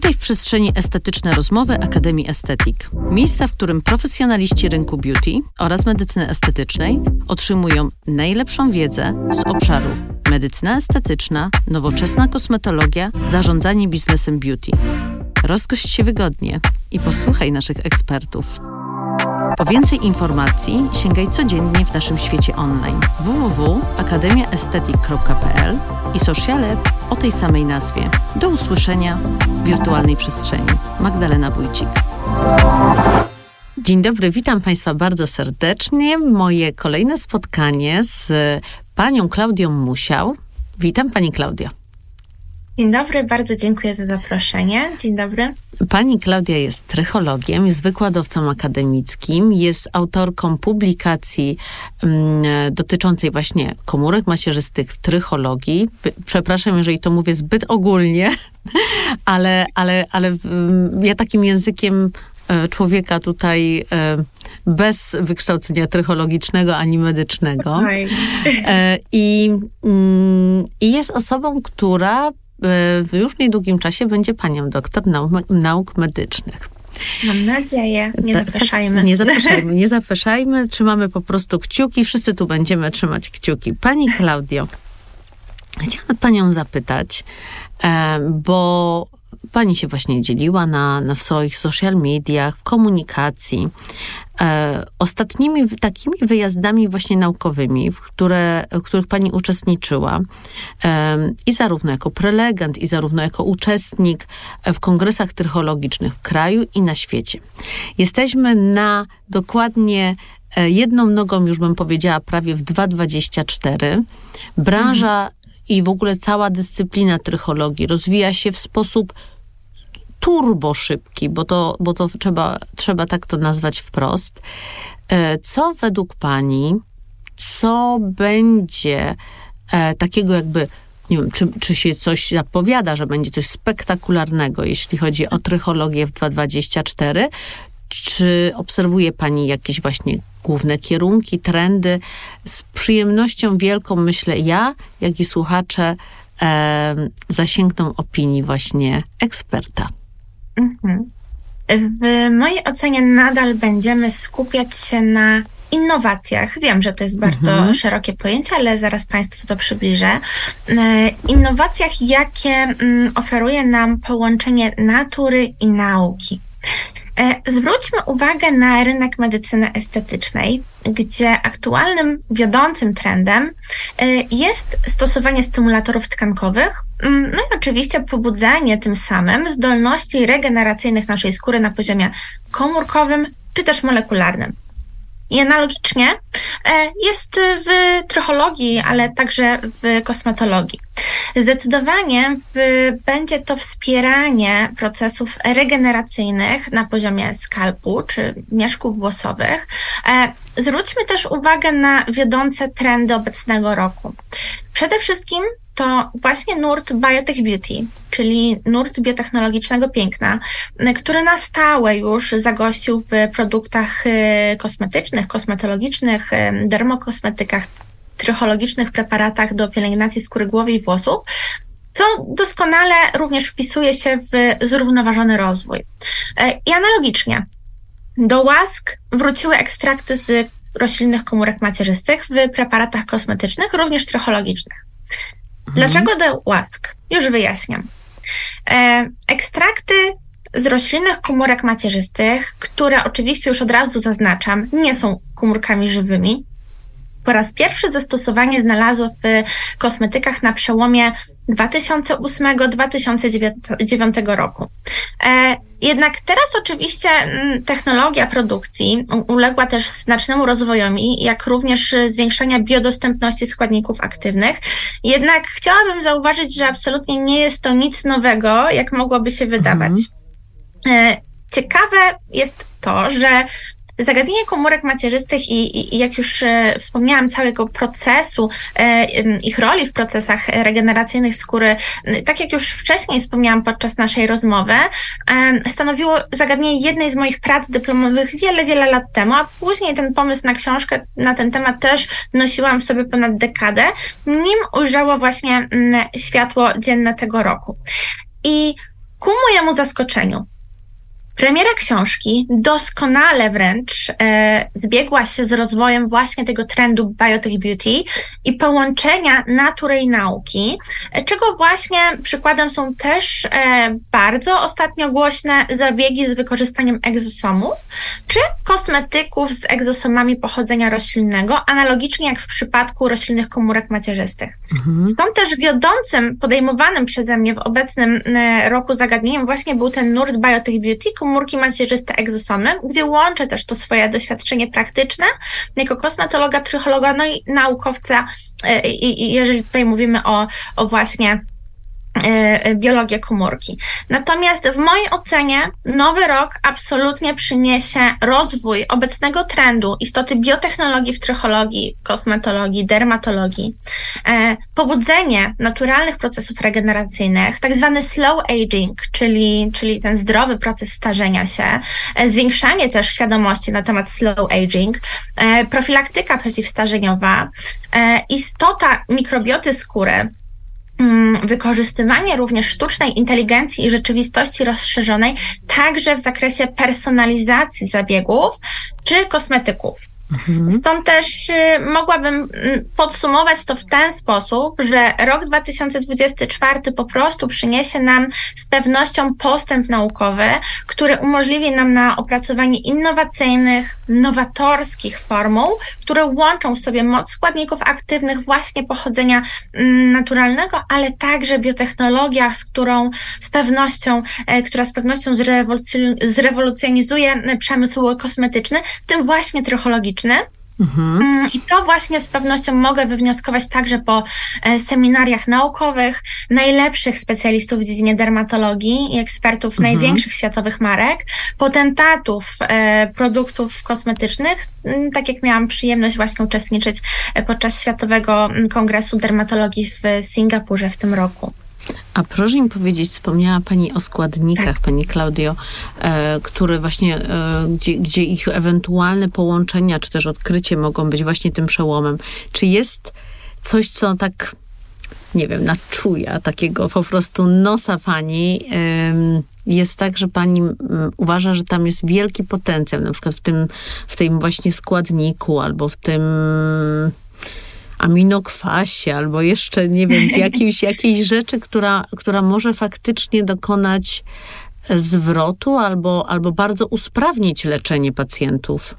Witaj w przestrzeni estetyczne rozmowy Akademii Estetik. Miejsca, w którym profesjonaliści rynku beauty oraz medycyny estetycznej otrzymują najlepszą wiedzę z obszarów medycyna estetyczna, nowoczesna kosmetologia, zarządzanie biznesem beauty. Rozgość się wygodnie i posłuchaj naszych ekspertów. Po więcej informacji sięgaj codziennie w naszym świecie online www.akademiaestetyk.pl i sociale o tej samej nazwie. Do usłyszenia wirtualnej przestrzeni. Magdalena Wójcik. Dzień dobry, witam Państwa bardzo serdecznie. Moje kolejne spotkanie z panią Klaudią Musiał. Witam Pani Klaudio. Dzień dobry, bardzo dziękuję za zaproszenie. Dzień dobry. Pani Klaudia jest trychologiem, jest wykładowcą akademickim, jest autorką publikacji mm, dotyczącej właśnie komórek macierzystych w trychologii. Przepraszam, jeżeli to mówię zbyt ogólnie, ale, ale, ale ja takim językiem e, człowieka tutaj e, bez wykształcenia trychologicznego ani medycznego. E, I, mm, I jest osobą, która w już niedługim czasie będzie panią doktor nauk, nauk medycznych. Mam nadzieję. Nie tak, zapraszajmy. Tak, nie zapraszajmy, nie zapraszajmy. Trzymamy po prostu kciuki. Wszyscy tu będziemy trzymać kciuki. Pani Klaudio, chciałam panią zapytać, bo pani się właśnie dzieliła na, na swoich social mediach, w komunikacji, e, ostatnimi takimi wyjazdami właśnie naukowymi, w, które, w których pani uczestniczyła e, i zarówno jako prelegent, i zarówno jako uczestnik w kongresach trychologicznych w kraju i na świecie. Jesteśmy na dokładnie e, jedną nogą, już bym powiedziała, prawie w 2,24. Branża mhm. i w ogóle cała dyscyplina trychologii rozwija się w sposób turbo szybki, bo to, bo to trzeba, trzeba tak to nazwać wprost. E, co według Pani, co będzie e, takiego jakby nie wiem, czy, czy się coś zapowiada, że będzie coś spektakularnego, jeśli chodzi o trychologię w 2024? Czy obserwuje Pani jakieś właśnie główne kierunki, trendy? Z przyjemnością wielką myślę ja, jak i słuchacze e, zasięgną opinii właśnie eksperta. Mhm. W mojej ocenie nadal będziemy skupiać się na innowacjach. Wiem, że to jest bardzo mhm. szerokie pojęcie, ale zaraz Państwu to przybliżę. E, innowacjach, jakie mm, oferuje nam połączenie natury i nauki. E, zwróćmy uwagę na rynek medycyny estetycznej, gdzie aktualnym wiodącym trendem e, jest stosowanie stymulatorów tkankowych, no i oczywiście pobudzanie tym samym zdolności regeneracyjnych naszej skóry na poziomie komórkowym czy też molekularnym. I analogicznie e, jest w trochologii, ale także w kosmetologii. Zdecydowanie będzie to wspieranie procesów regeneracyjnych na poziomie skalpu czy mieszków włosowych. E, zwróćmy też uwagę na wiodące trendy obecnego roku. Przede wszystkim to właśnie nurt Biotech Beauty, czyli nurt biotechnologicznego piękna, który na stałe już zagościł w produktach y, kosmetycznych, kosmetologicznych, y, dermokosmetykach, trychologicznych preparatach do pielęgnacji skóry głowy i włosów, co doskonale również wpisuje się w zrównoważony rozwój. E, I analogicznie do łask wróciły ekstrakty z roślinnych komórek macierzystych w preparatach kosmetycznych, również trychologicznych. Mhm. Dlaczego do łask? Już wyjaśniam. E, ekstrakty z roślinnych komórek macierzystych, które oczywiście już od razu zaznaczam, nie są komórkami żywymi, po raz pierwszy zastosowanie znalazło w kosmetykach na przełomie 2008-2009 roku. E, jednak teraz oczywiście mm, technologia produkcji uległa też znacznemu rozwojowi, jak również zwiększenia biodostępności składników aktywnych. Jednak chciałabym zauważyć, że absolutnie nie jest to nic nowego, jak mogłoby się wydawać. Mhm. E, ciekawe jest to, że Zagadnienie komórek macierzystych i, i, jak już e, wspomniałam, całego procesu, e, ich roli w procesach regeneracyjnych skóry, tak jak już wcześniej wspomniałam podczas naszej rozmowy, e, stanowiło zagadnienie jednej z moich prac dyplomowych wiele, wiele lat temu, a później ten pomysł na książkę na ten temat też nosiłam w sobie ponad dekadę, nim ujrzało właśnie światło dzienne tego roku. I Ku mojemu zaskoczeniu, Premiera książki doskonale wręcz e, zbiegła się z rozwojem właśnie tego trendu biotech beauty i połączenia natury i nauki, e, czego właśnie przykładem są też e, bardzo ostatnio głośne zabiegi z wykorzystaniem egzosomów, czy kosmetyków z egzosomami pochodzenia roślinnego, analogicznie jak w przypadku roślinnych komórek macierzystych. Mhm. Stąd też wiodącym, podejmowanym przeze mnie w obecnym e, roku zagadnieniem właśnie był ten nurt biotech beauty, komórki macierzyste egzosomy, gdzie łączę też to swoje doświadczenie praktyczne jako kosmetologa, trychologa, no i naukowca, e, i, i jeżeli tutaj mówimy o, o właśnie biologię komórki. Natomiast w mojej ocenie nowy rok absolutnie przyniesie rozwój obecnego trendu istoty biotechnologii w trychologii, kosmetologii, dermatologii, e, pobudzenie naturalnych procesów regeneracyjnych, tak zwany slow aging, czyli, czyli ten zdrowy proces starzenia się, zwiększanie też świadomości na temat slow aging, profilaktyka przeciwstarzeniowa, istota mikrobioty skóry, wykorzystywanie również sztucznej inteligencji i rzeczywistości rozszerzonej także w zakresie personalizacji zabiegów czy kosmetyków. Mhm. Stąd też y, mogłabym mm, podsumować to w ten sposób, że rok 2024 po prostu przyniesie nam z pewnością postęp naukowy, który umożliwi nam na opracowanie innowacyjnych, nowatorskich formuł, które łączą w sobie moc składników aktywnych właśnie pochodzenia mm, naturalnego, ale także biotechnologia, z którą z pewnością, e, która z pewnością zrewolucjonizuje e, przemysł kosmetyczny, w tym właśnie Mhm. Mm, I to właśnie z pewnością mogę wywnioskować także po e, seminariach naukowych najlepszych specjalistów w dziedzinie dermatologii i ekspertów mhm. największych światowych marek, potentatów e, produktów kosmetycznych, mm, tak jak miałam przyjemność właśnie uczestniczyć e, podczas Światowego Kongresu Dermatologii w Singapurze w tym roku. A proszę mi powiedzieć, wspomniała Pani o składnikach. Pani Claudio, e, które właśnie, e, gdzie, gdzie ich ewentualne połączenia, czy też odkrycie mogą być właśnie tym przełomem. Czy jest coś, co tak, nie wiem, naczuje takiego po prostu nosa Pani, e, jest tak, że Pani uważa, że tam jest wielki potencjał, na przykład w tym, w tym właśnie składniku, albo w tym aminokwasie, albo jeszcze, nie wiem, w jakiejś, jakiejś rzeczy, która, która może faktycznie dokonać zwrotu albo, albo bardzo usprawnić leczenie pacjentów?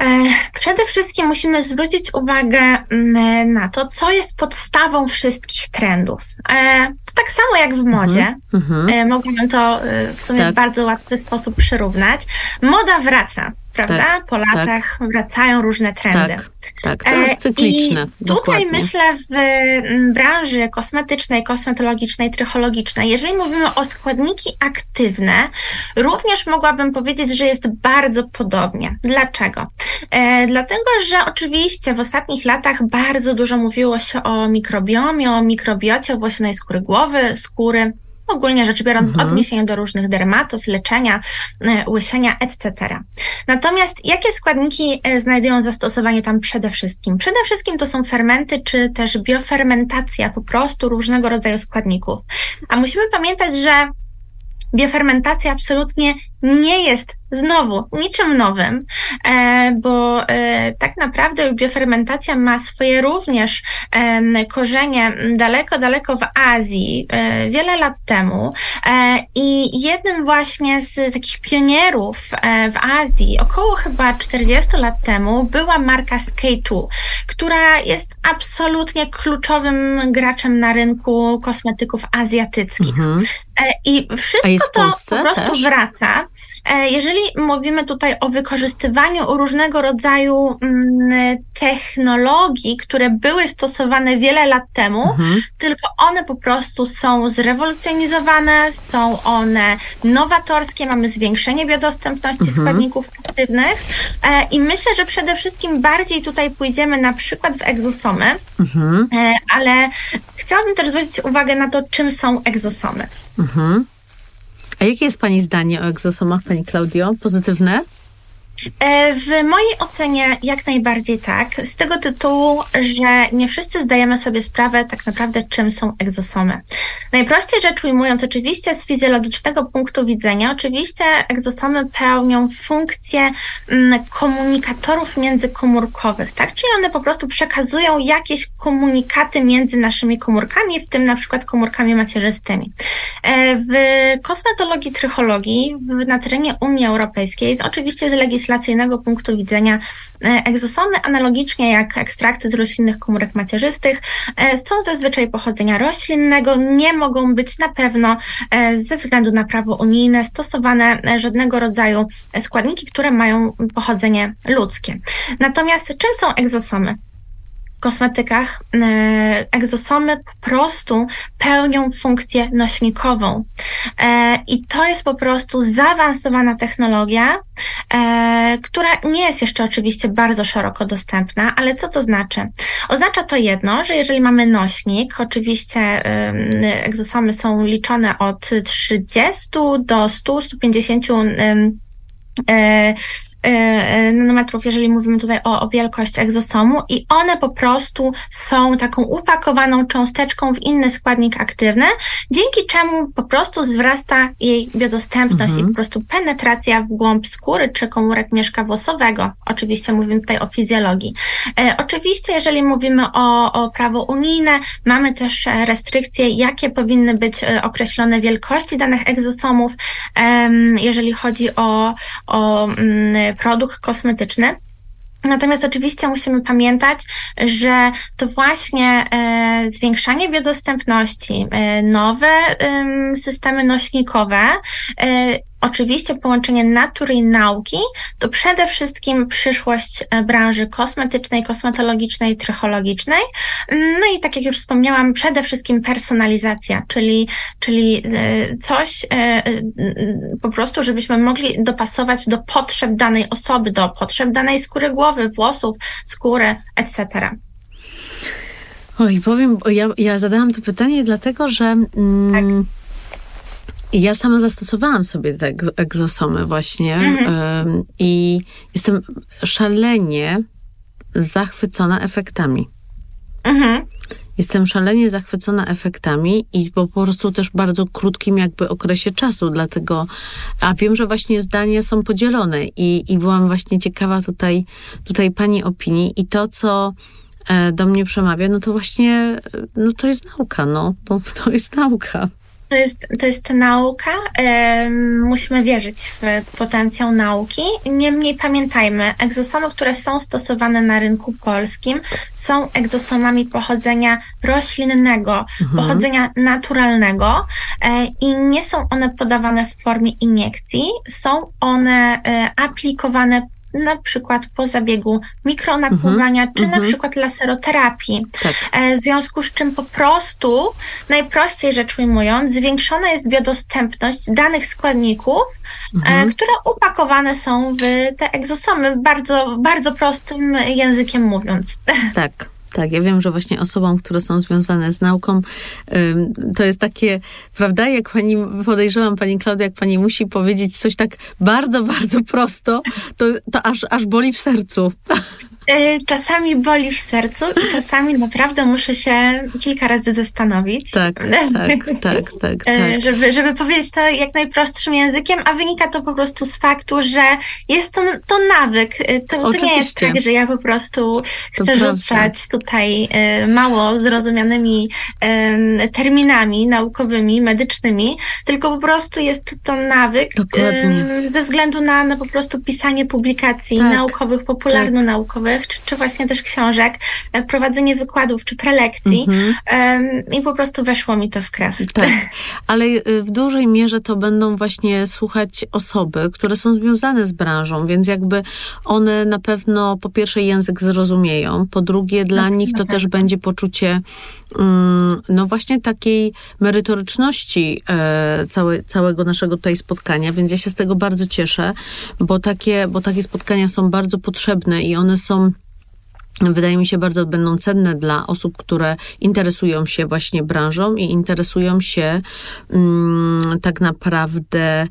E, przede wszystkim musimy zwrócić uwagę mm, na to, co jest podstawą wszystkich trendów. E, to tak samo jak w modzie. Mm -hmm. Mogłabym to w sumie tak. w bardzo łatwy sposób przyrównać. Moda wraca prawda? Tak, po latach tak. wracają różne trendy. Tak, tak to jest e, cykliczne. I tutaj dokładnie. myślę w mm, branży kosmetycznej, kosmetologicznej, trychologicznej, jeżeli mówimy o składniki aktywne, również mogłabym powiedzieć, że jest bardzo podobnie. Dlaczego? E, dlatego, że oczywiście w ostatnich latach bardzo dużo mówiło się o mikrobiomie, o mikrobiocie owłosionej skóry głowy, skóry, ogólnie rzecz biorąc mhm. w odniesieniu do różnych dermatos, leczenia, e, łysienia, etc. Natomiast jakie składniki e, znajdują zastosowanie tam przede wszystkim? Przede wszystkim to są fermenty, czy też biofermentacja po prostu różnego rodzaju składników. A musimy pamiętać, że biofermentacja absolutnie nie jest znowu niczym nowym, e, bo e, tak naprawdę biofermentacja ma swoje również korzenie daleko, daleko w Azji, e, wiele lat temu. I jednym właśnie z takich pionierów w Azji, około chyba 40 lat temu, była marka SK2, która jest absolutnie kluczowym graczem na rynku kosmetyków azjatyckich. Mhm. I wszystko to po prostu też? wraca. Jeżeli mówimy tutaj o wykorzystywaniu różnego rodzaju mm, technologii, które były stosowane wiele lat temu, mhm. tylko one po prostu są zrewolucjonizowane, są one nowatorskie, mamy zwiększenie biodostępności mhm. składników aktywnych e, i myślę, że przede wszystkim bardziej tutaj pójdziemy na przykład w egzosomy, mhm. e, ale chciałabym też zwrócić uwagę na to, czym są egzosomy. Mhm. A jakie jest Pani zdanie o egzosomach, Pani Klaudio? Pozytywne? E, w mojej ocenie jak najbardziej tak, z tego tytułu, że nie wszyscy zdajemy sobie sprawę tak naprawdę, czym są egzosomy. Najprościej rzecz ujmując, oczywiście z fizjologicznego punktu widzenia, oczywiście egzosomy pełnią funkcję mm, komunikatorów międzykomórkowych, tak? Czyli one po prostu przekazują jakieś komunikaty między naszymi komórkami, w tym na przykład komórkami macierzystymi. E, w kosmetologii, trychologii na terenie Unii Europejskiej, oczywiście z legislacji legislacyjnego punktu widzenia e, egzosomy, analogicznie jak ekstrakty z roślinnych komórek macierzystych, e, są zazwyczaj pochodzenia roślinnego, nie mogą być na pewno e, ze względu na prawo unijne stosowane żadnego rodzaju składniki, które mają pochodzenie ludzkie. Natomiast czym są egzosomy? Kosmetykach e, egzosomy po prostu pełnią funkcję nośnikową. E, I to jest po prostu zaawansowana technologia, e, która nie jest jeszcze oczywiście bardzo szeroko dostępna, ale co to znaczy? Oznacza to jedno, że jeżeli mamy nośnik, oczywiście egzosomy są liczone od 30 do 100-150 E, e, nanometrów, jeżeli mówimy tutaj o, o wielkość egzosomu i one po prostu są taką upakowaną cząsteczką w inny składnik aktywny, dzięki czemu po prostu wzrasta jej biodostępność mhm. i po prostu penetracja w głąb skóry czy komórek mieszka włosowego. Oczywiście mówimy tutaj o fizjologii. E, oczywiście, jeżeli mówimy o, o prawo unijne, mamy też restrykcje, jakie powinny być e, określone wielkości danych egzosomów, e, jeżeli chodzi o, o mm, produkt kosmetyczny. Natomiast oczywiście musimy pamiętać, że to właśnie e, zwiększanie biodostępności, e, nowe systemy nośnikowe e, Oczywiście połączenie natury i nauki to przede wszystkim przyszłość e, branży kosmetycznej, kosmetologicznej, trychologicznej. No i tak jak już wspomniałam, przede wszystkim personalizacja, czyli, czyli e, coś e, po prostu, żebyśmy mogli dopasować do potrzeb danej osoby, do potrzeb danej skóry głowy, włosów, skóry, etc. Oj, powiem, ja, ja zadałam to pytanie dlatego, że. Mm, tak ja sama zastosowałam sobie te egzosomy właśnie mhm. i jestem szalenie zachwycona efektami. Mhm. Jestem szalenie zachwycona efektami i po prostu też bardzo krótkim jakby okresie czasu, dlatego, a wiem, że właśnie zdania są podzielone i, i byłam właśnie ciekawa tutaj, tutaj pani opinii i to, co e, do mnie przemawia, no to właśnie, no to jest nauka, no, to, to jest nauka. To jest, to jest nauka. musimy wierzyć w potencjał nauki. Niemniej pamiętajmy, egzosomy, które są stosowane na rynku polskim, są egzosomami pochodzenia roślinnego, mhm. pochodzenia naturalnego e, i nie są one podawane w formie iniekcji. Są one e, aplikowane na przykład po zabiegu mikronakłuwania, mm -hmm, czy mm -hmm. na mhm. przykład laseroterapii. Tak. E, w związku z czym po prostu, najprościej rzecz ujmując, zwiększona jest biodostępność danych składników, mm -hmm. które upakowane są w te egzosomy, bardzo, bardzo prostym językiem mówiąc. Tak. Tak, ja wiem, że właśnie osobom, które są związane z nauką, to jest takie, prawda, jak pani, podejrzewam pani Klaudia, jak pani musi powiedzieć coś tak bardzo, bardzo prosto, to, to aż, aż boli w sercu. E, czasami boli w sercu i czasami naprawdę muszę się kilka razy zastanowić. Tak, tak, tak, tak, e, tak. Żeby, żeby powiedzieć to jak najprostszym językiem, a wynika to po prostu z faktu, że jest to, to nawyk. E, to, to nie jest tak, że ja po prostu chcę rzucać tutaj mało zrozumianymi terminami naukowymi, medycznymi, tylko po prostu jest to nawyk Dokładnie. ze względu na, na po prostu pisanie publikacji tak, naukowych, popularno-naukowych, czy, czy właśnie też książek, e, prowadzenie wykładów czy prelekcji mhm. i po prostu weszło mi to w krew. Tak, ale y, w dużej mierze to będą właśnie słuchać osoby, które są związane z branżą, więc jakby one na pewno po pierwsze język zrozumieją, po drugie dla nich to też będzie poczucie mm, no właśnie takiej merytoryczności e, całe, całego naszego tutaj spotkania, więc ja się z tego bardzo cieszę, bo takie, bo takie spotkania są bardzo potrzebne i one są wydaje mi się, bardzo będą cenne dla osób, które interesują się właśnie branżą i interesują się mm, tak naprawdę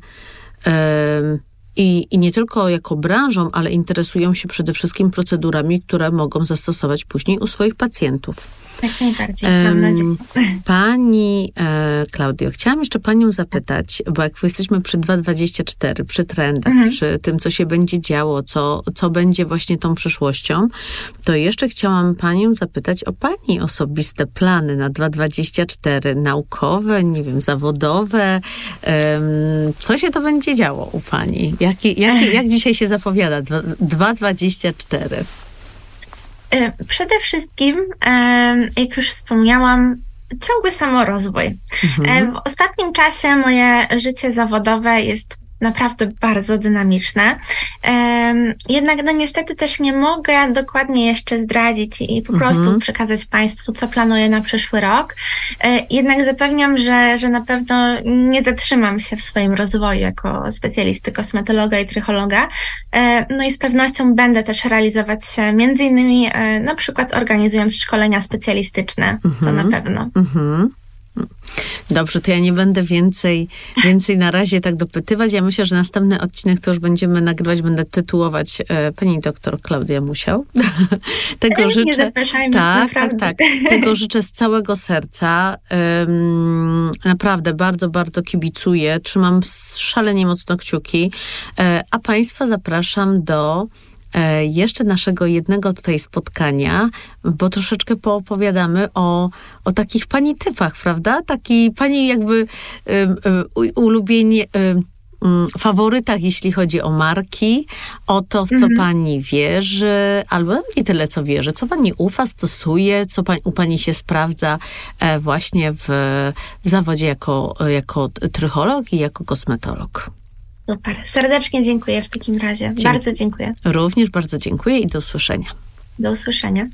i, i nie tylko jako branżą, ale interesują się przede wszystkim procedurami, które mogą zastosować później u swoich pacjentów. Jak najbardziej, mam nadzieję. Pani e, Klaudio, chciałam jeszcze Panią zapytać, bo jak jesteśmy przy 2.24, przy trendach, mhm. przy tym, co się będzie działo, co, co będzie właśnie tą przyszłością, to jeszcze chciałam Panią zapytać o Pani osobiste plany na 2.24, naukowe, nie wiem, zawodowe. co się to będzie działo u Pani? Jak, jak, jak dzisiaj się zapowiada 2.24? E, przede wszystkim, jak już wspomniałam, ciągły samorozwój. Mhm. E, w ostatnim czasie moje życie zawodowe jest naprawdę bardzo dynamiczne. Jednak no niestety też nie mogę dokładnie jeszcze zdradzić i po prostu mhm. przekazać Państwu, co planuję na przyszły rok. E, jednak zapewniam, że, że na pewno nie zatrzymam się w swoim rozwoju jako specjalisty kosmetologa i trychologa. E, no i z pewnością będę też realizować się między innymi e, na przykład organizując szkolenia specjalistyczne. Mhm. To na mhm. pewno. Mhm. Dobrze, to ja nie będę więcej, więcej na razie tak dopytywać. Ja myślę, że następny odcinek to już będziemy nagrywać, będę tytułować e, pani doktor Klaudia Musiał. Tego życzę. Nie zapraszajmy, tak, naprawdę. tak, tak. Tego życzę z całego serca. Naprawdę bardzo, bardzo kibicuję. Trzymam szalenie mocno kciuki. E, a państwa zapraszam do jeszcze naszego jednego tutaj spotkania, bo troszeczkę poopowiadamy o, o takich pani typach, prawda? Taki pani jakby ulubienie mm, faworytach, jeśli chodzi o marki, o to, w co mhm. pani wierzy, albo nie tyle, co wierzy, co pani ufa, stosuje, co pani, u pani się sprawdza e, właśnie w, w zawodzie jako, jako trycholog i jako kosmetolog. Super. Serdecznie dziękuję w takim razie. Dzięki. Bardzo dziękuję. Również bardzo dziękuję i do usłyszenia. Do usłyszenia.